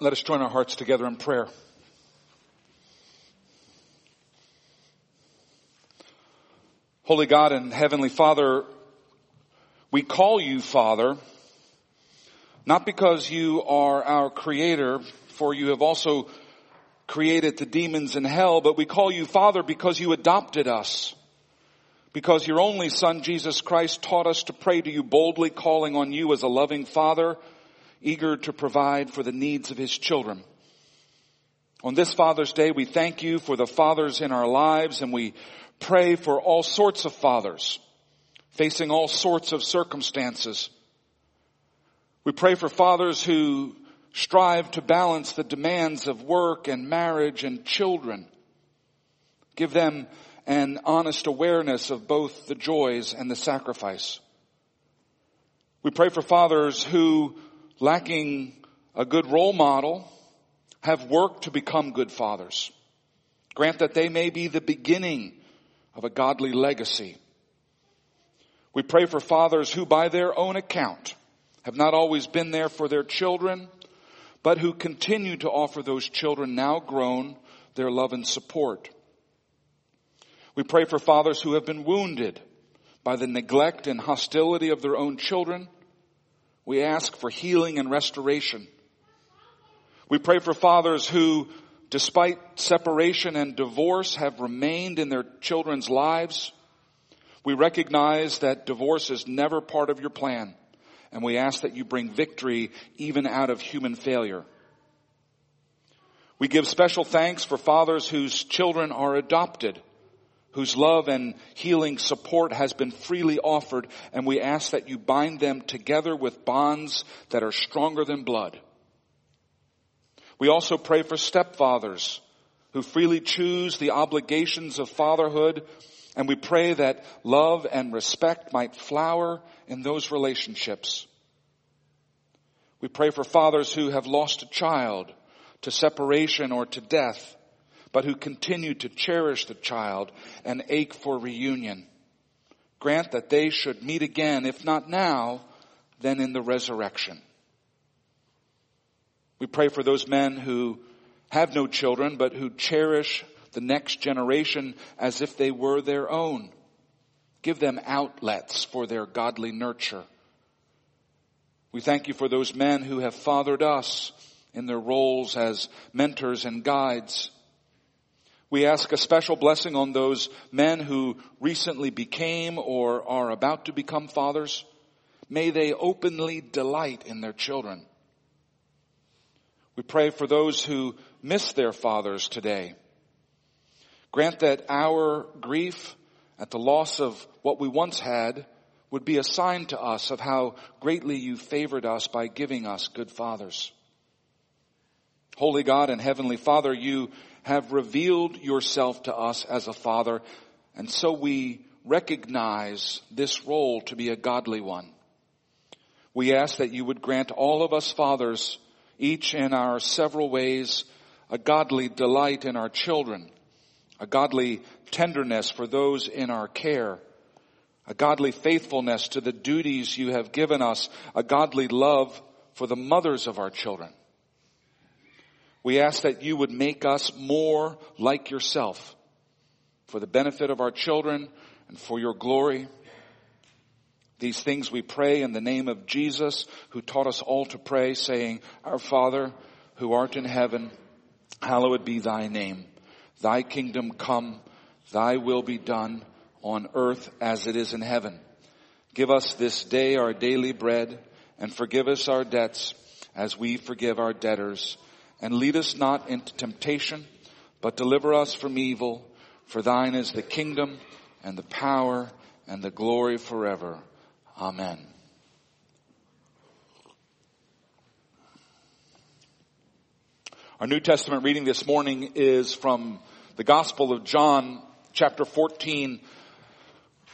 Let us join our hearts together in prayer. Holy God and Heavenly Father, we call you Father, not because you are our creator, for you have also created the demons in hell, but we call you Father because you adopted us. Because your only Son, Jesus Christ, taught us to pray to you boldly, calling on you as a loving Father, eager to provide for the needs of His children. On this Father's Day, we thank you for the fathers in our lives and we pray for all sorts of fathers facing all sorts of circumstances. We pray for fathers who strive to balance the demands of work and marriage and children. Give them an honest awareness of both the joys and the sacrifice. We pray for fathers who, lacking a good role model, have worked to become good fathers. Grant that they may be the beginning of a godly legacy. We pray for fathers who by their own account have not always been there for their children, but who continue to offer those children now grown their love and support. We pray for fathers who have been wounded by the neglect and hostility of their own children. We ask for healing and restoration. We pray for fathers who despite separation and divorce, have remained in their children's lives. We recognize that divorce is never part of your plan, and we ask that you bring victory even out of human failure. We give special thanks for fathers whose children are adopted, whose love and healing support has been freely offered, and we ask that you bind them together with bonds that are stronger than blood. We also pray for stepfathers who freely choose the obligations of fatherhood and we pray that love and respect might flower in those relationships. We pray for fathers who have lost a child to separation or to death, but who continue to cherish the child and ache for reunion. Grant that they should meet again, if not now, then in the resurrection. We pray for those men who have no children, but who cherish the next generation as if they were their own. Give them outlets for their godly nurture. We thank you for those men who have fathered us in their roles as mentors and guides. We ask a special blessing on those men who recently became or are about to become fathers. May they openly delight in their children. We pray for those who miss their fathers today. Grant that our grief at the loss of what we once had would be a sign to us of how greatly you favored us by giving us good fathers. Holy God and Heavenly Father, you have revealed yourself to us as a father, and so we recognize this role to be a godly one. We ask that you would grant all of us fathers each in our several ways, a godly delight in our children, a godly tenderness for those in our care, a godly faithfulness to the duties you have given us, a godly love for the mothers of our children. We ask that you would make us more like yourself for the benefit of our children and for your glory. These things we pray in the name of Jesus who taught us all to pray saying, Our Father who art in heaven, hallowed be thy name. Thy kingdom come, thy will be done on earth as it is in heaven. Give us this day our daily bread and forgive us our debts as we forgive our debtors and lead us not into temptation, but deliver us from evil. For thine is the kingdom and the power and the glory forever. Amen. Our New Testament reading this morning is from the Gospel of John, chapter 14,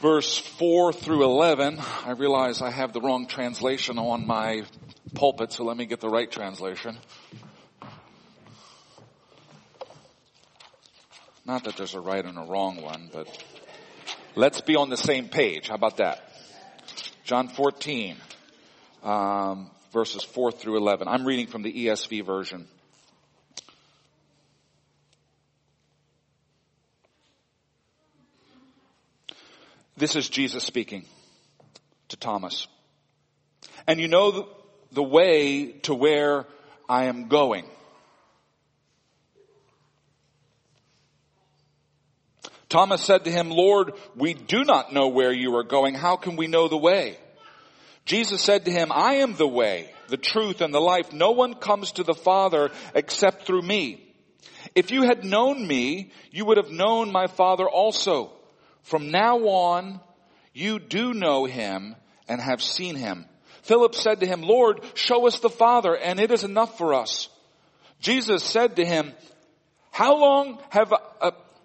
verse 4 through 11. I realize I have the wrong translation on my pulpit, so let me get the right translation. Not that there's a right and a wrong one, but let's be on the same page. How about that? John 14, um, verses 4 through 11. I'm reading from the ESV version. This is Jesus speaking to Thomas. And you know the, the way to where I am going. Thomas said to him, Lord, we do not know where you are going. How can we know the way? Jesus said to him, I am the way, the truth, and the life. No one comes to the Father except through me. If you had known me, you would have known my Father also. From now on, you do know him and have seen him. Philip said to him, Lord, show us the Father, and it is enough for us. Jesus said to him, how long have, uh,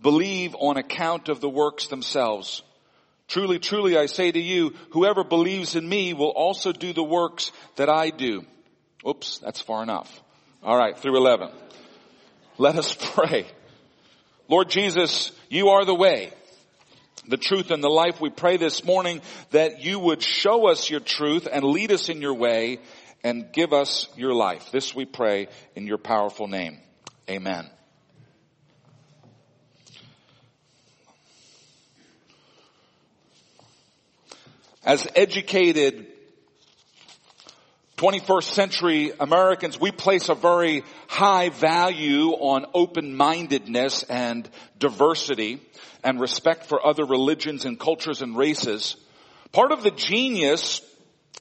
believe on account of the works themselves. Truly, truly, I say to you, whoever believes in me will also do the works that I do. Oops, that's far enough. All right, through 11. Let us pray. Lord Jesus, you are the way, the truth and the life. We pray this morning that you would show us your truth and lead us in your way and give us your life. This we pray in your powerful name. Amen. As educated 21st century Americans, we place a very high value on open-mindedness and diversity and respect for other religions and cultures and races. Part of the genius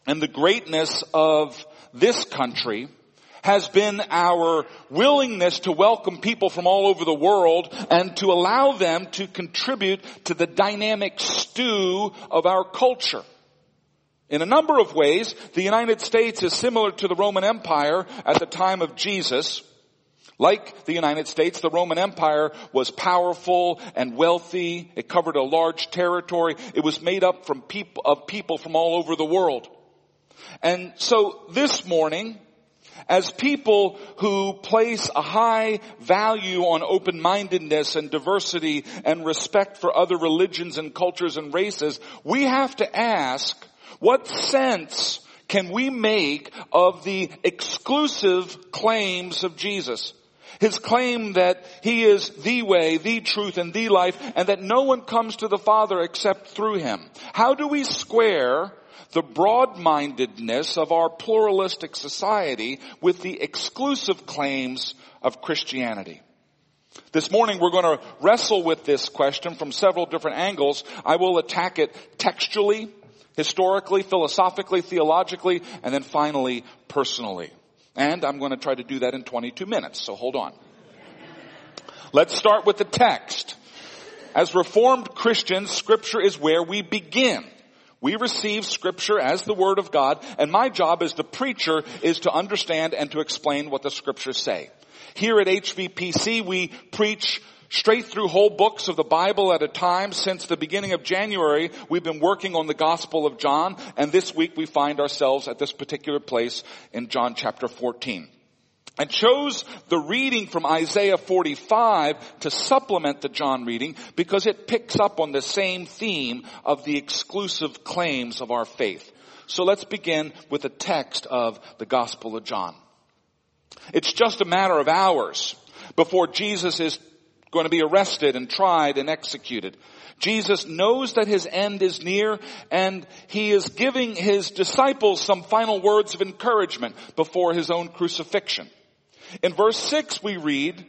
and the greatness of this country has been our willingness to welcome people from all over the world and to allow them to contribute to the dynamic stew of our culture. In a number of ways, the United States is similar to the Roman Empire at the time of Jesus. Like the United States, the Roman Empire was powerful and wealthy. It covered a large territory. It was made up from people, of people from all over the world. And so this morning, as people who place a high value on open-mindedness and diversity and respect for other religions and cultures and races, we have to ask, what sense can we make of the exclusive claims of Jesus? His claim that He is the way, the truth, and the life, and that no one comes to the Father except through Him. How do we square the broad-mindedness of our pluralistic society with the exclusive claims of Christianity? This morning we're going to wrestle with this question from several different angles. I will attack it textually, historically, philosophically, theologically, and then finally personally. And I'm going to try to do that in 22 minutes, so hold on. Let's start with the text. As Reformed Christians, scripture is where we begin. We receive scripture as the word of God, and my job as the preacher is to understand and to explain what the scriptures say. Here at HVPC, we preach straight through whole books of the Bible at a time. Since the beginning of January, we've been working on the Gospel of John, and this week we find ourselves at this particular place in John chapter 14. I chose the reading from Isaiah 45 to supplement the John reading because it picks up on the same theme of the exclusive claims of our faith. So let's begin with the text of the Gospel of John. It's just a matter of hours before Jesus is going to be arrested and tried and executed. Jesus knows that his end is near and he is giving his disciples some final words of encouragement before his own crucifixion. In verse 6 we read,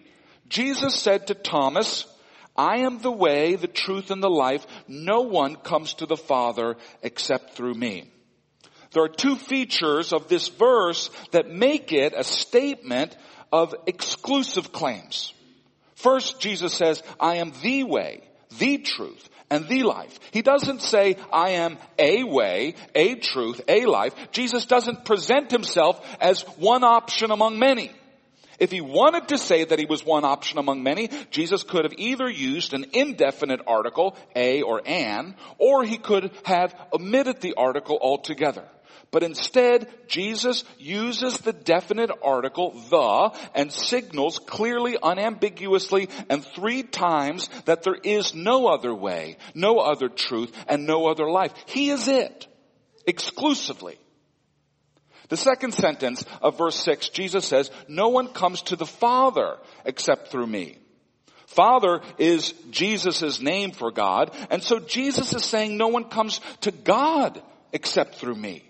Jesus said to Thomas, I am the way, the truth, and the life. No one comes to the Father except through me. There are two features of this verse that make it a statement of exclusive claims. First, Jesus says, I am the way, the truth, and the life. He doesn't say, I am a way, a truth, a life. Jesus doesn't present himself as one option among many. If he wanted to say that he was one option among many, Jesus could have either used an indefinite article, a or an, or he could have omitted the article altogether. But instead, Jesus uses the definite article, the, and signals clearly, unambiguously, and three times that there is no other way, no other truth, and no other life. He is it. Exclusively. The second sentence of verse 6, Jesus says, no one comes to the Father except through me. Father is Jesus' name for God, and so Jesus is saying no one comes to God except through me.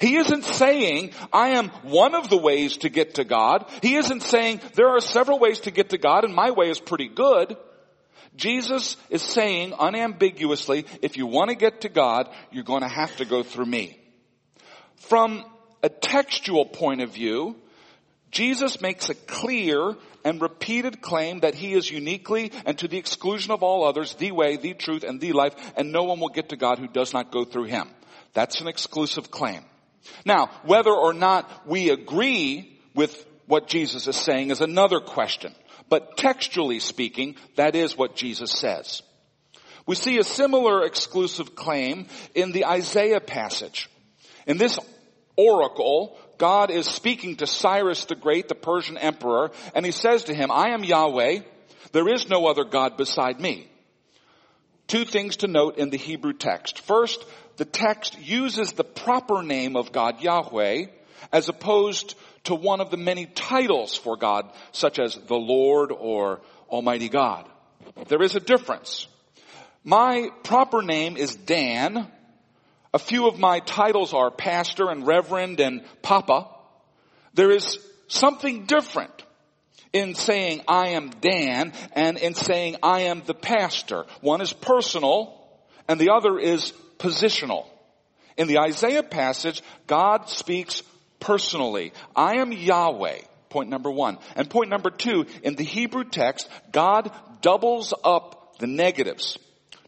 He isn't saying, I am one of the ways to get to God. He isn't saying, there are several ways to get to God and my way is pretty good. Jesus is saying unambiguously, if you want to get to God, you're going to have to go through me. From a textual point of view, Jesus makes a clear and repeated claim that he is uniquely and to the exclusion of all others the way, the truth, and the life, and no one will get to God who does not go through him. That's an exclusive claim. Now, whether or not we agree with what Jesus is saying is another question. But textually speaking, that is what Jesus says. We see a similar exclusive claim in the Isaiah passage. In this oracle, God is speaking to Cyrus the Great, the Persian emperor, and he says to him, I am Yahweh, there is no other God beside me. Two things to note in the Hebrew text. First, the text uses the proper name of God, Yahweh, as opposed to one of the many titles for God, such as the Lord or Almighty God. There is a difference. My proper name is Dan. A few of my titles are pastor and reverend and papa. There is something different in saying I am Dan and in saying I am the pastor. One is personal and the other is positional. In the Isaiah passage, God speaks personally. I am Yahweh. Point number one. And point number two, in the Hebrew text, God doubles up the negatives.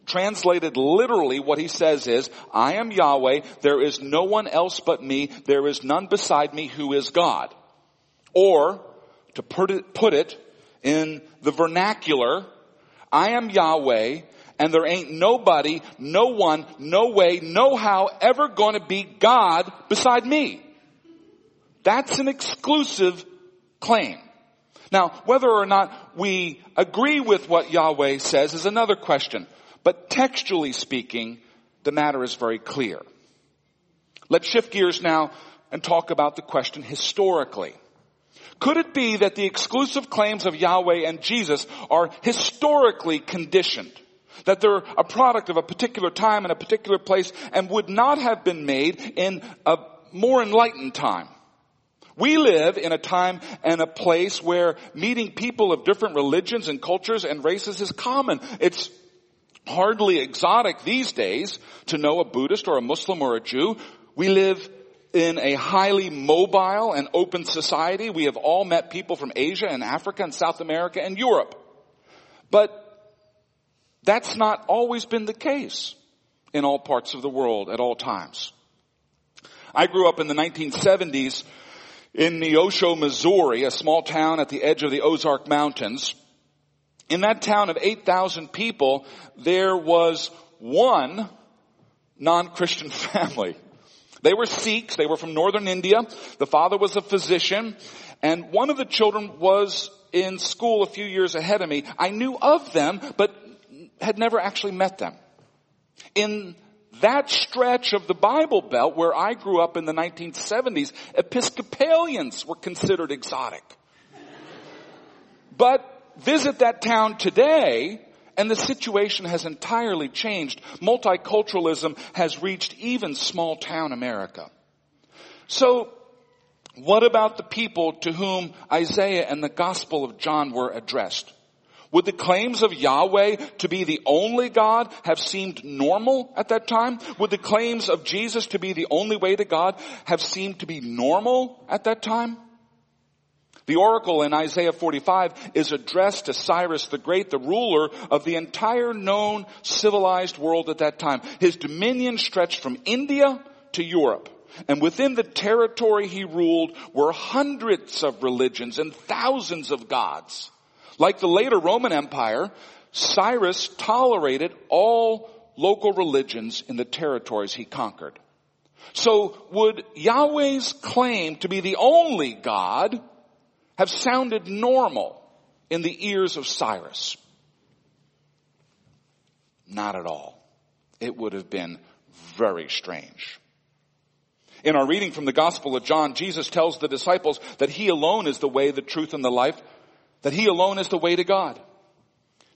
Translated literally, what he says is, I am Yahweh, there is no one else but me, there is none beside me who is God. Or, to put it, put it in the vernacular, I am Yahweh, and there ain't nobody, no one, no way, no how ever to be God beside me. That's an exclusive claim. Now, whether or not we agree with what Yahweh says is another question. But textually speaking, the matter is very clear. Let's shift gears now and talk about the question historically. Could it be that the exclusive claims of Yahweh and Jesus are historically conditioned? That they're a product of a particular time and a particular place and would not have been made in a more enlightened time. We live in a time and a place where meeting people of different religions and cultures and races is common. It's hardly exotic these days to know a Buddhist or a Muslim or a Jew. We live in a highly mobile and open society. We have all met people from Asia and Africa and South America and Europe. But that's not always been the case in all parts of the world at all times. I grew up in the 1970s in Neosho, Missouri, a small town at the edge of the Ozark Mountains. In that town of 8,000 people, there was one non-Christian family. They were Sikhs. They were from northern India. The father was a physician and one of the children was in school a few years ahead of me. I knew of them, but had never actually met them. In that stretch of the Bible Belt where I grew up in the 1970s, Episcopalians were considered exotic. But visit that town today and the situation has entirely changed. Multiculturalism has reached even small town America. So what about the people to whom Isaiah and the Gospel of John were addressed? Would the claims of Yahweh to be the only God have seemed normal at that time? Would the claims of Jesus to be the only way to God have seemed to be normal at that time? The oracle in Isaiah 45 is addressed to Cyrus the Great, the ruler of the entire known civilized world at that time. His dominion stretched from India to Europe. And within the territory he ruled were hundreds of religions and thousands of gods. Like the later Roman Empire, Cyrus tolerated all local religions in the territories he conquered. So would Yahweh's claim to be the only God have sounded normal in the ears of Cyrus? Not at all. It would have been very strange. In our reading from the Gospel of John, Jesus tells the disciples that He alone is the way, the truth, and the life, that He alone is the way to God.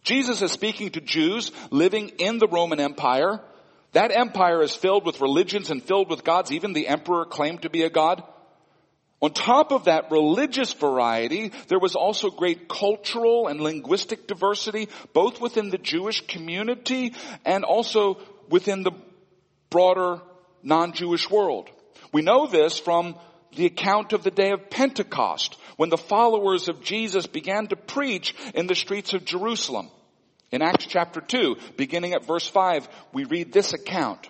Jesus is speaking to Jews living in the Roman Empire. That empire is filled with religions and filled with gods. Even the emperor claimed to be a god. On top of that religious variety, there was also great cultural and linguistic diversity, both within the Jewish community and also within the broader non-Jewish world. We know this from the account of the day of Pentecost, when the followers of Jesus began to preach in the streets of Jerusalem. In Acts chapter 2, beginning at verse 5, we read this account.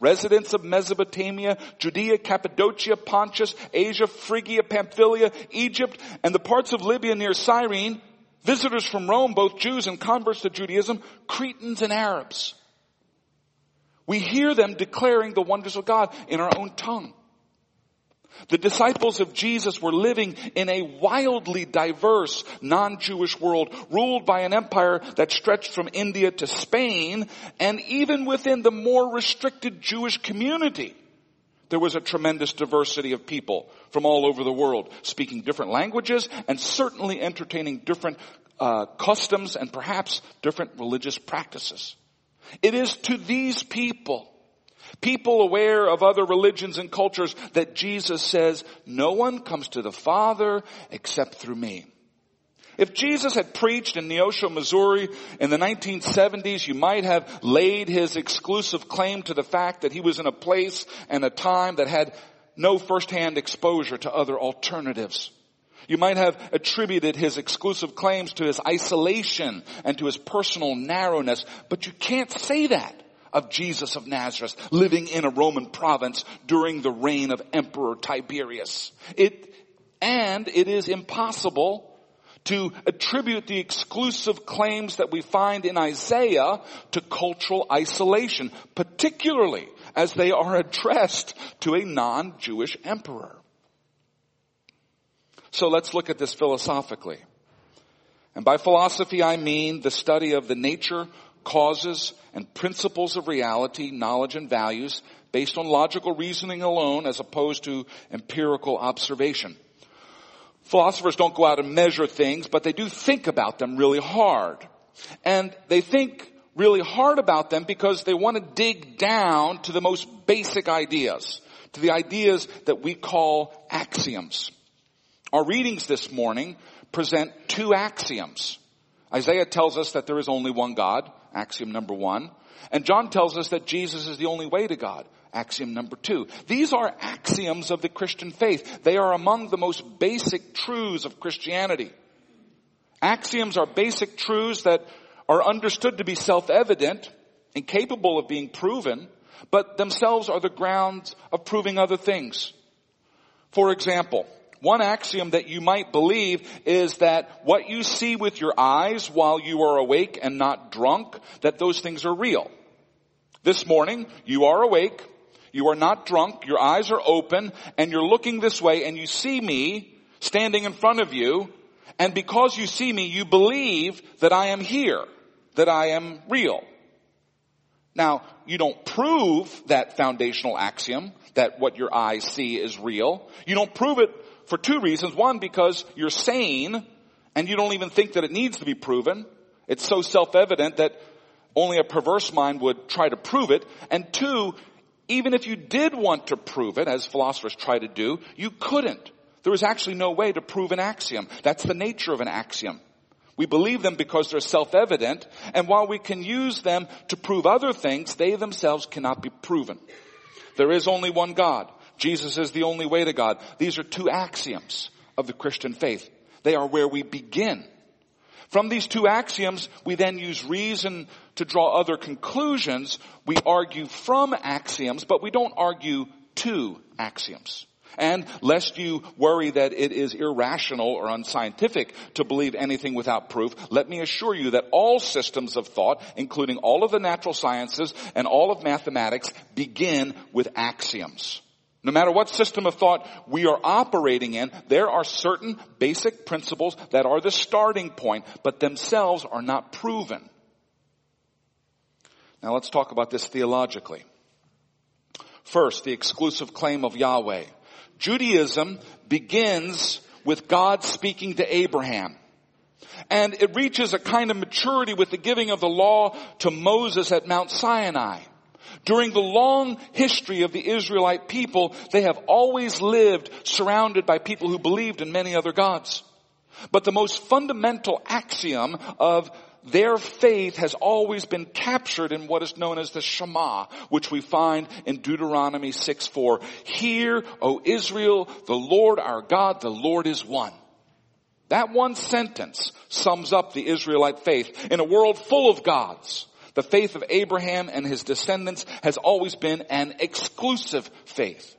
residents of Mesopotamia, Judea, Cappadocia, Pontus, Asia, Phrygia, Pamphylia, Egypt, and the parts of Libya near Cyrene, visitors from Rome, both Jews and converts to Judaism, Cretans and Arabs. We hear them declaring the wonders of God in our own tongue. The disciples of Jesus were living in a wildly diverse non-Jewish world ruled by an empire that stretched from India to Spain and even within the more restricted Jewish community. There was a tremendous diversity of people from all over the world speaking different languages and certainly entertaining different uh, customs and perhaps different religious practices. It is to these people People aware of other religions and cultures that Jesus says, no one comes to the Father except through me. If Jesus had preached in Neosho, Missouri in the 1970s, you might have laid his exclusive claim to the fact that he was in a place and a time that had no firsthand exposure to other alternatives. You might have attributed his exclusive claims to his isolation and to his personal narrowness, but you can't say that of Jesus of Nazareth living in a Roman province during the reign of Emperor Tiberius. It, and it is impossible to attribute the exclusive claims that we find in Isaiah to cultural isolation, particularly as they are addressed to a non-Jewish emperor. So let's look at this philosophically. And by philosophy I mean the study of the nature, causes, and principles of reality, knowledge, and values based on logical reasoning alone as opposed to empirical observation. Philosophers don't go out and measure things, but they do think about them really hard. And they think really hard about them because they want to dig down to the most basic ideas, to the ideas that we call axioms. Our readings this morning present two axioms. Isaiah tells us that there is only one God axiom number one. And John tells us that Jesus is the only way to God, axiom number two. These are axioms of the Christian faith. They are among the most basic truths of Christianity. Axioms are basic truths that are understood to be self-evident and capable of being proven, but themselves are the grounds of proving other things. For example, one axiom that you might believe is that what you see with your eyes while you are awake and not drunk, that those things are real. This morning, you are awake, you are not drunk, your eyes are open, and you're looking this way and you see me standing in front of you, and because you see me, you believe that I am here, that I am real. Now, you don't prove that foundational axiom, that what your eyes see is real. You don't prove it for two reasons. One, because you're sane And you don't even think that it needs to be proven. It's so self-evident that only a perverse mind would try to prove it. And two, even if you did want to prove it, as philosophers try to do, you couldn't. There is actually no way to prove an axiom. That's the nature of an axiom. We believe them because they're self-evident, and while we can use them to prove other things, they themselves cannot be proven. There is only one God. Jesus is the only way to God. These are two axioms of the Christian faith. They are where we begin. From these two axioms, we then use reason to draw other conclusions. We argue from axioms, but we don't argue to axioms. And lest you worry that it is irrational or unscientific to believe anything without proof, let me assure you that all systems of thought, including all of the natural sciences and all of mathematics, begin with axioms. No matter what system of thought we are operating in, there are certain basic principles that are the starting point, but themselves are not proven. Now let's talk about this theologically. First, the exclusive claim of Yahweh. Judaism begins with God speaking to Abraham. And it reaches a kind of maturity with the giving of the law to Moses at Mount Sinai. During the long history of the Israelite people, they have always lived surrounded by people who believed in many other gods. But the most fundamental axiom of their faith has always been captured in what is known as the Shema, which we find in Deuteronomy 6 4. Hear, O Israel, the Lord our God, the Lord is one. That one sentence sums up the Israelite faith. In a world full of gods, the faith of Abraham and his descendants has always been an exclusive faith.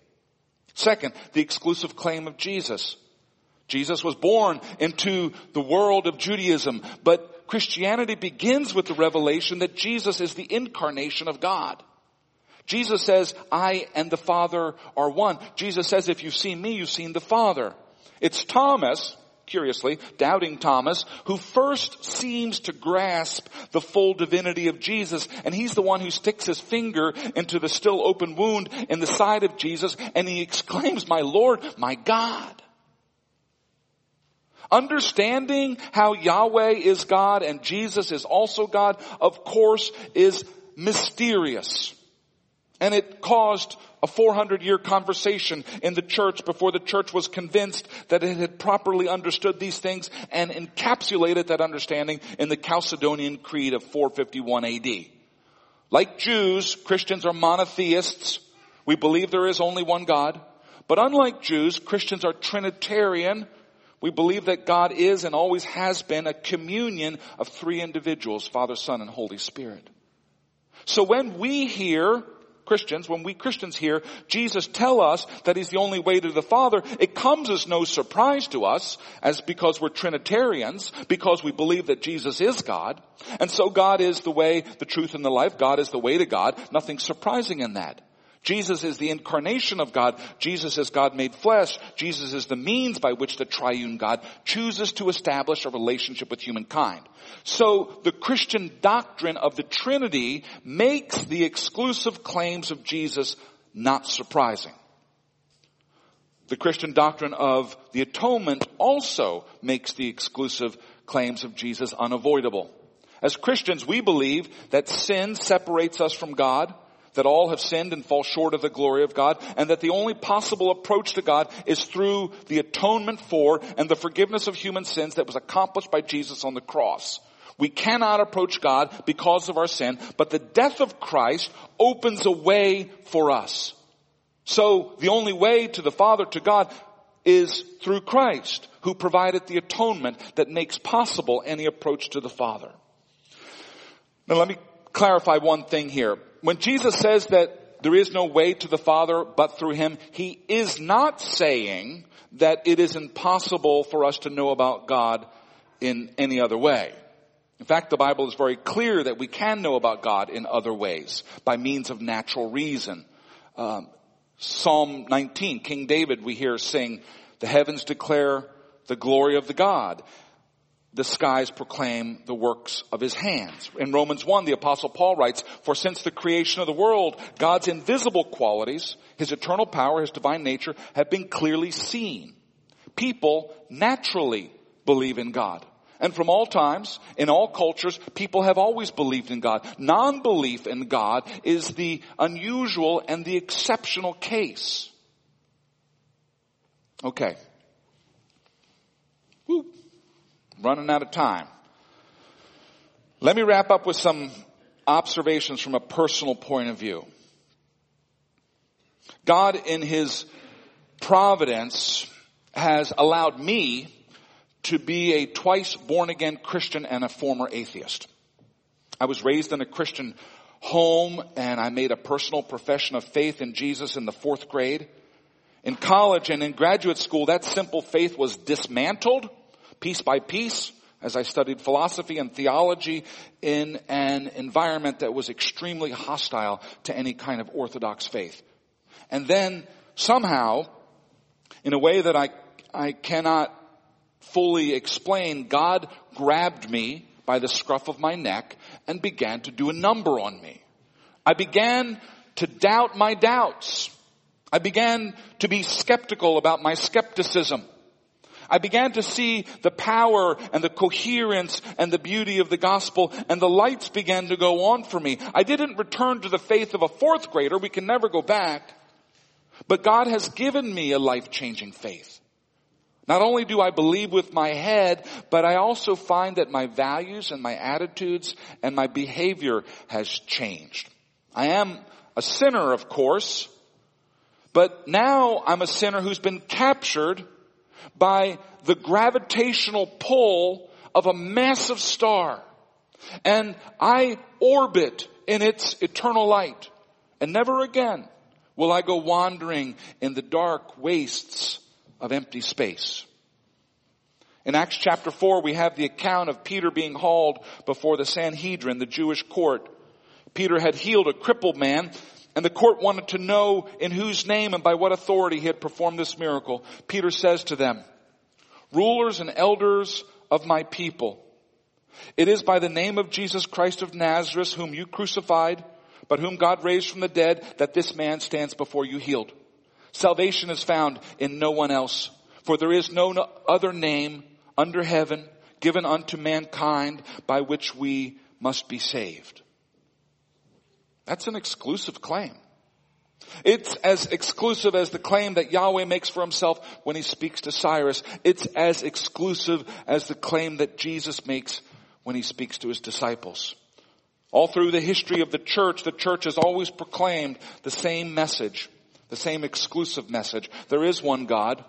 Second, the exclusive claim of Jesus. Jesus was born into the world of Judaism, but Christianity begins with the revelation that Jesus is the incarnation of God. Jesus says, I and the Father are one. Jesus says, if you've seen me, you've seen the Father. It's Thomas, curiously, doubting Thomas, who first seems to grasp the full divinity of Jesus, and he's the one who sticks his finger into the still open wound in the side of Jesus, and he exclaims, my Lord, my God. Understanding how Yahweh is God and Jesus is also God, of course, is mysterious. And it caused a 400 year conversation in the church before the church was convinced that it had properly understood these things and encapsulated that understanding in the Chalcedonian Creed of 451 AD. Like Jews, Christians are monotheists. We believe there is only one God. But unlike Jews, Christians are Trinitarian we believe that God is and always has been a communion of three individuals, Father, Son, and Holy Spirit. So when we hear Christians, when we Christians hear Jesus tell us that He's the only way to the Father, it comes as no surprise to us as because we're Trinitarians, because we believe that Jesus is God. And so God is the way, the truth, and the life. God is the way to God. Nothing surprising in that. Jesus is the incarnation of God. Jesus is God made flesh. Jesus is the means by which the triune God chooses to establish a relationship with humankind. So the Christian doctrine of the Trinity makes the exclusive claims of Jesus not surprising. The Christian doctrine of the atonement also makes the exclusive claims of Jesus unavoidable. As Christians, we believe that sin separates us from God that all have sinned and fall short of the glory of God, and that the only possible approach to God is through the atonement for and the forgiveness of human sins that was accomplished by Jesus on the cross. We cannot approach God because of our sin, but the death of Christ opens a way for us. So the only way to the Father, to God, is through Christ, who provided the atonement that makes possible any approach to the Father. Now let me clarify one thing here when Jesus says that there is no way to the Father but through Him, He is not saying that it is impossible for us to know about God in any other way. In fact, the Bible is very clear that we can know about God in other ways, by means of natural reason. Um, Psalm 19, King David, we hear sing, the heavens declare the glory of the God the skies proclaim the works of his hands. In Romans 1, the apostle Paul writes, For since the creation of the world, God's invisible qualities, his eternal power, his divine nature, have been clearly seen. People naturally believe in God. And from all times, in all cultures, people have always believed in God. Non-belief in God is the unusual and the exceptional case. Okay. Running out of time. Let me wrap up with some observations from a personal point of view. God in His providence has allowed me to be a twice born again Christian and a former atheist. I was raised in a Christian home and I made a personal profession of faith in Jesus in the fourth grade. In college and in graduate school, that simple faith was dismantled piece by piece as I studied philosophy and theology in an environment that was extremely hostile to any kind of orthodox faith. And then somehow, in a way that I, I cannot fully explain, God grabbed me by the scruff of my neck and began to do a number on me. I began to doubt my doubts. I began to be skeptical about my skepticism. I began to see the power and the coherence and the beauty of the gospel and the lights began to go on for me. I didn't return to the faith of a fourth grader. We can never go back. But God has given me a life-changing faith. Not only do I believe with my head, but I also find that my values and my attitudes and my behavior has changed. I am a sinner, of course, but now I'm a sinner who's been captured by the gravitational pull of a massive star. And I orbit in its eternal light. And never again will I go wandering in the dark wastes of empty space. In Acts chapter 4, we have the account of Peter being hauled before the Sanhedrin, the Jewish court. Peter had healed a crippled man, and the court wanted to know in whose name and by what authority he had performed this miracle. Peter says to them, rulers and elders of my people, it is by the name of Jesus Christ of Nazareth, whom you crucified, but whom God raised from the dead, that this man stands before you healed. Salvation is found in no one else, for there is no other name under heaven given unto mankind by which we must be saved. That's an exclusive claim. It's as exclusive as the claim that Yahweh makes for himself when he speaks to Cyrus. It's as exclusive as the claim that Jesus makes when he speaks to his disciples. All through the history of the church, the church has always proclaimed the same message, the same exclusive message. There is one God.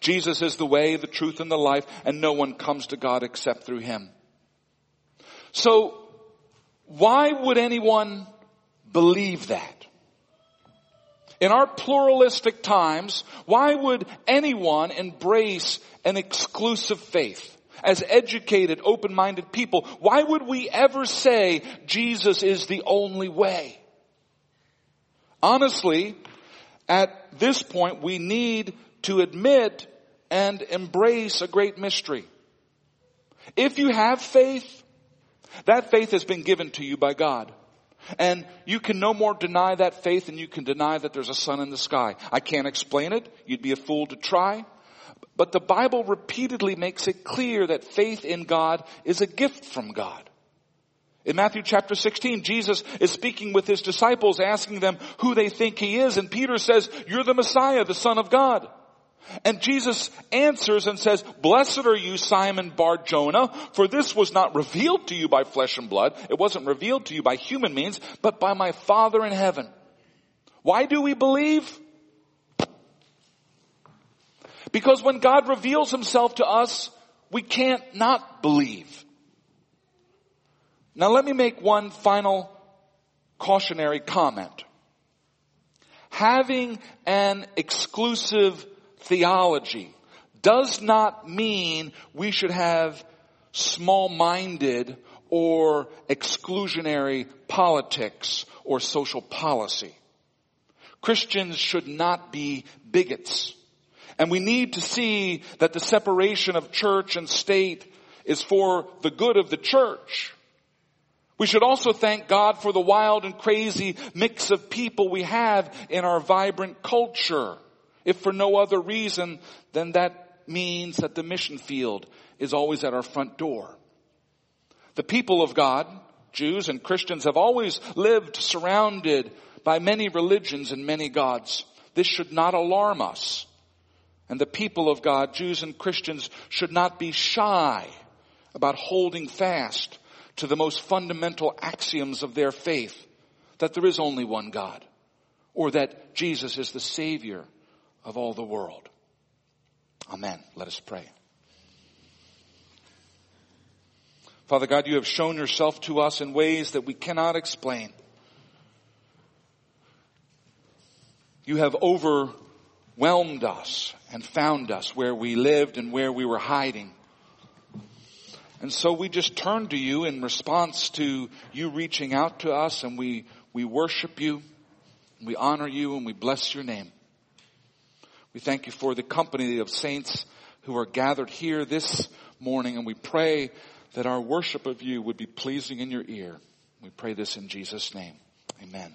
Jesus is the way, the truth, and the life, and no one comes to God except through Him. So, why would anyone believe that? In our pluralistic times, why would anyone embrace an exclusive faith? as educated, open-minded people, why would we ever say Jesus is the only way? Honestly, at this point, we need to admit and embrace a great mystery. If you have faith, that faith has been given to you by God. And you can no more deny that faith than you can deny that there's a sun in the sky. I can't explain it. You'd be a fool to try. But the Bible repeatedly makes it clear that faith in God is a gift from God. In Matthew chapter 16, Jesus is speaking with his disciples, asking them who they think he is, and Peter says, you're the Messiah, the Son of God. And Jesus answers and says, blessed are you, Simon Bar Jonah, for this was not revealed to you by flesh and blood. It wasn't revealed to you by human means, but by my Father in heaven. Why do we believe? Because when God reveals himself to us, we can't not believe. Now let me make one final cautionary comment. Having an exclusive theology does not mean we should have small-minded or exclusionary politics or social policy. Christians should not be bigots. And we need to see that the separation of church and state is for the good of the church. We should also thank God for the wild and crazy mix of people we have in our vibrant culture. If for no other reason than that means that the mission field is always at our front door. The people of God, Jews and Christians, have always lived surrounded by many religions and many gods. This should not alarm us. And the people of God, Jews and Christians, should not be shy about holding fast to the most fundamental axioms of their faith, that there is only one God, or that Jesus is the Savior of all the world. Amen. Let us pray. Father God, you have shown yourself to us in ways that we cannot explain. You have overwhelmed us and found us where we lived and where we were hiding. And so we just turn to you in response to you reaching out to us and we, we worship you, we honor you and we bless your name. We thank you for the company of saints who are gathered here this morning and we pray that our worship of you would be pleasing in your ear. We pray this in Jesus' name. Amen.